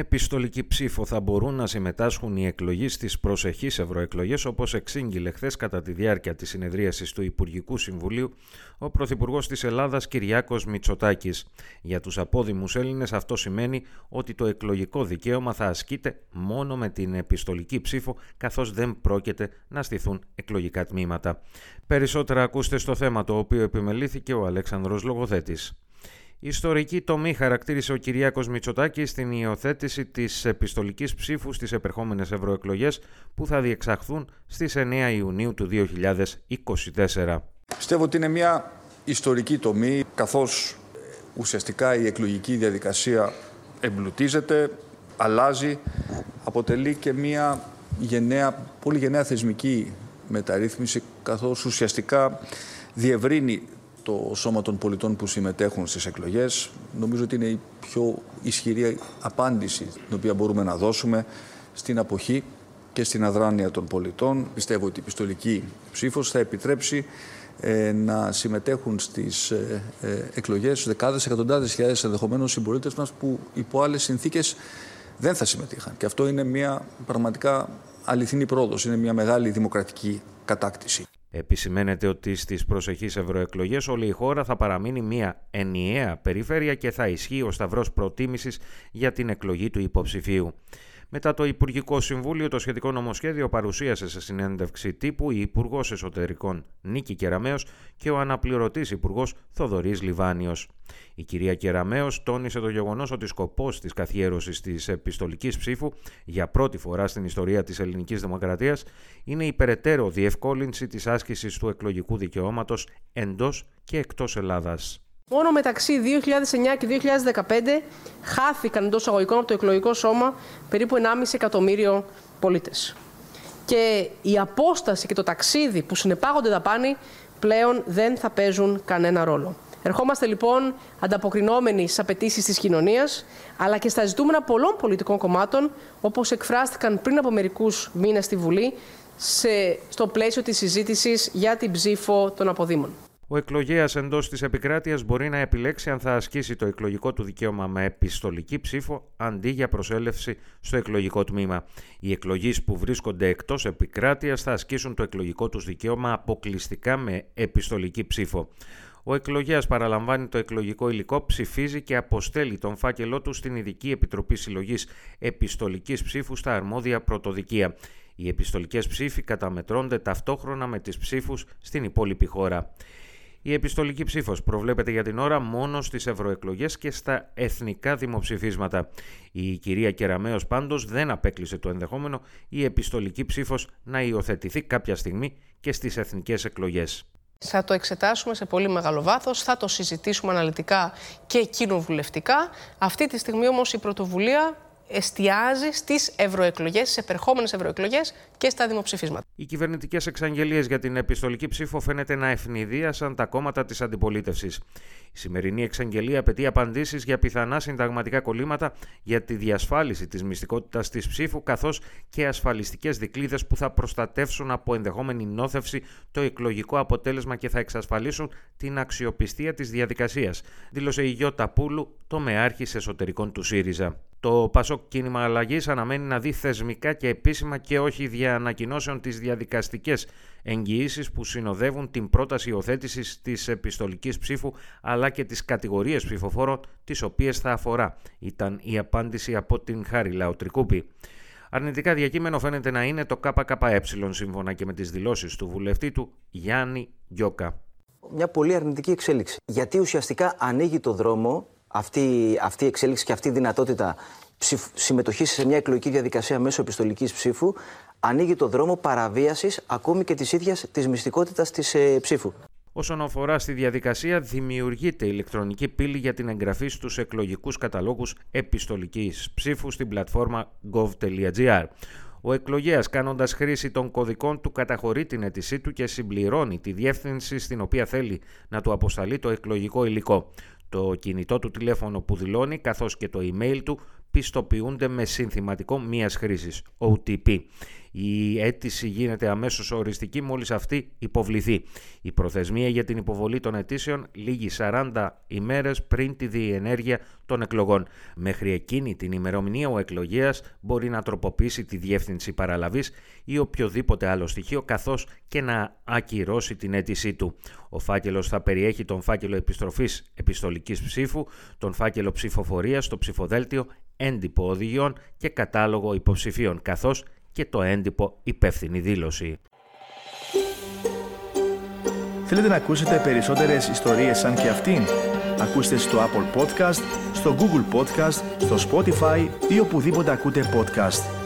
Επιστολική ψήφο θα μπορούν να συμμετάσχουν οι εκλογείς στις προσεχείς ευρωεκλογές, όπως εξήγηλε χθες κατά τη διάρκεια της συνεδρίασης του Υπουργικού Συμβουλίου ο Πρωθυπουργός της Ελλάδας Κυριάκος Μητσοτάκης. Για τους απόδημους Έλληνες, αυτό σημαίνει ότι το εκλογικό δικαίωμα θα ασκείται μόνο με την επιστολική ψήφο, καθώς δεν πρόκειται να στηθούν εκλογικά τμήματα. Περισσότερα ακούστε στο θέμα το οποίο επιμελήθηκε ο Αλέξανδρος Λογοθέτης. Ιστορική τομή χαρακτήρισε ο Κυριάκος Μητσοτάκη στην υιοθέτηση της επιστολικής ψήφου στις επερχόμενες ευρωεκλογές που θα διεξαχθούν στις 9 Ιουνίου του 2024. Πιστεύω ότι είναι μια ιστορική τομή καθώς ουσιαστικά η εκλογική διαδικασία εμπλουτίζεται, αλλάζει, αποτελεί και μια γενναία, πολύ γενναία θεσμική μεταρρύθμιση καθώς ουσιαστικά διευρύνει το σώμα των πολιτών που συμμετέχουν στις εκλογές. Νομίζω ότι είναι η πιο ισχυρή απάντηση την οποία μπορούμε να δώσουμε στην αποχή και στην αδράνεια των πολιτών. Πιστεύω ότι η πιστολική ψήφος θα επιτρέψει ε, να συμμετέχουν στις ε, ε, εκλογές δεκάδες, εκατοντάδες χιλιάδες ενδεχομένως συμπολίτες μας που υπό άλλες συνθήκες δεν θα συμμετείχαν. Και αυτό είναι μια πραγματικά αληθινή πρόοδος, είναι μια μεγάλη δημοκρατική κατάκτηση. Επισημαίνεται ότι στις προσεχείς ευρωεκλογές όλη η χώρα θα παραμείνει μια ενιαία περιφέρεια και θα ισχύει ο σταυρός προτίμησης για την εκλογή του υποψηφίου. Μετά το Υπουργικό Συμβούλιο, το σχετικό νομοσχέδιο παρουσίασε σε συνέντευξη τύπου η Υπουργός Εσωτερικών Νίκη Κεραμέο και ο αναπληρωτής Υπουργός Θοδωρής Λιβάνιος. Η κυρία Κεραμέο τόνισε το γεγονός ότι σκοπός της καθιέρωσης της επιστολικής ψήφου για πρώτη φορά στην ιστορία της ελληνικής δημοκρατίας είναι η περαιτέρω διευκόλυνση της άσκησης του εκλογικού δικαιώματος εντός και εκτός Ελλάδας. Μόνο μεταξύ 2009 και 2015 χάθηκαν εντός αγωγικών από το εκλογικό σώμα περίπου 1,5 εκατομμύριο πολίτες. Και η απόσταση και το ταξίδι που συνεπάγονται δαπάνη πλέον δεν θα παίζουν κανένα ρόλο. Ερχόμαστε λοιπόν ανταποκρινόμενοι στις απαιτήσεις της κοινωνίας, αλλά και στα ζητούμενα πολλών πολιτικών κομμάτων, όπως εκφράστηκαν πριν από μερικούς μήνες στη Βουλή, σε, στο πλαίσιο της συζήτησης για την ψήφο των αποδήμων. Ο εκλογέας εντός της επικράτειας μπορεί να επιλέξει αν θα ασκήσει το εκλογικό του δικαίωμα με επιστολική ψήφο αντί για προσέλευση στο εκλογικό τμήμα. Οι εκλογείς που βρίσκονται εκτός επικράτειας θα ασκήσουν το εκλογικό τους δικαίωμα αποκλειστικά με επιστολική ψήφο. Ο εκλογέας παραλαμβάνει το εκλογικό υλικό, ψηφίζει και αποστέλει τον φάκελό του στην Ειδική Επιτροπή Συλλογής Επιστολικής Ψήφου στα αρμόδια πρωτοδικεία. Οι επιστολικές ψήφοι καταμετρώνται ταυτόχρονα με τις ψήφους στην υπόλοιπη χώρα. Η επιστολική ψήφος προβλέπεται για την ώρα μόνο στις ευρωεκλογές και στα εθνικά δημοψηφίσματα. Η κυρία Κεραμέο πάντως δεν απέκλεισε το ενδεχόμενο η επιστολική ψήφος να υιοθετηθεί κάποια στιγμή και στις εθνικές εκλογές. Θα το εξετάσουμε σε πολύ μεγάλο βάθος, θα το συζητήσουμε αναλυτικά και κοινοβουλευτικά. Αυτή τη στιγμή όμως η πρωτοβουλία εστιάζει στις ευρωεκλογές, στις επερχόμενες ευρωεκλογές και στα δημοψηφίσματα. Οι κυβερνητικές εξαγγελίες για την επιστολική ψήφο φαίνεται να ευνηδίασαν τα κόμματα της αντιπολίτευσης. Η σημερινή εξαγγελία απαιτεί απαντήσεις για πιθανά συνταγματικά κολλήματα για τη διασφάλιση της μυστικότητας της ψήφου, καθώς και ασφαλιστικές δικλείδες που θα προστατεύσουν από ενδεχόμενη νόθευση το εκλογικό αποτέλεσμα και θα εξασφαλίσουν την αξιοπιστία της διαδικασίας, δήλωσε η Γιώτα Πούλου, το μεάρχη εσωτερικών του ΣΥΡΙΖΑ. Το Πασόκ Κίνημα Αλλαγής αναμένει να δει θεσμικά και επίσημα και όχι δια ανακοινώσεων τις διαδικαστικές εγγυήσεις που συνοδεύουν την πρόταση υιοθέτησης της επιστολικής ψήφου αλλά και τις κατηγορίες ψηφοφόρων τις οποίες θα αφορά, ήταν η απάντηση από την Χάρη Λαοτρικούπη. Αρνητικά διακείμενο φαίνεται να είναι το ΚΚΕ σύμφωνα και με τις δηλώσεις του βουλευτή του Γιάννη Γιώκα. Μια πολύ αρνητική εξέλιξη. Γιατί ουσιαστικά ανοίγει το δρόμο αυτή, αυτή η εξέλιξη και αυτή η δυνατότητα συμμετοχής σε μια εκλογική διαδικασία μέσω επιστολικής ψήφου ανοίγει το δρόμο παραβίασης ακόμη και της ίδιας της μυστικότητας της ε, ψήφου. Όσον αφορά στη διαδικασία, δημιουργείται ηλεκτρονική πύλη για την εγγραφή στους εκλογικούς καταλόγους επιστολικής ψήφου στην πλατφόρμα gov.gr. Ο εκλογέας κάνοντας χρήση των κωδικών του καταχωρεί την αίτησή του και συμπληρώνει τη διεύθυνση στην οποία θέλει να του αποσταλεί το εκλογικό υλικό. Το κινητό του τηλέφωνο που δηλώνει καθώς και το email του πιστοποιούνται με συνθηματικό μίας χρήσης, OTP. Η αίτηση γίνεται αμέσως οριστική μόλις αυτή υποβληθεί. Η προθεσμία για την υποβολή των αιτήσεων λήγει 40 ημέρες πριν τη διενέργεια των εκλογών. Μέχρι εκείνη την ημερομηνία ο εκλογέας μπορεί να τροποποιήσει τη διεύθυνση παραλαβής ή οποιοδήποτε άλλο στοιχείο καθώς και να ακυρώσει την αίτησή του. Ο φάκελος θα περιέχει τον φάκελο επιστροφής επιστολικής ψήφου, τον φάκελο ψηφοφορίας, το ψηφοδέλτιο, έντυπο οδηγιών και κατάλογο υποψηφίων, καθώς και το έντυπο υπεύθυνη δήλωση. Θέλετε να ακούσετε περισσότερες ιστορίες σαν και αυτήν; Ακούστε στο Apple Podcast, στο Google Podcast, στο Spotify ή οπουδήποτε ακούτε podcast.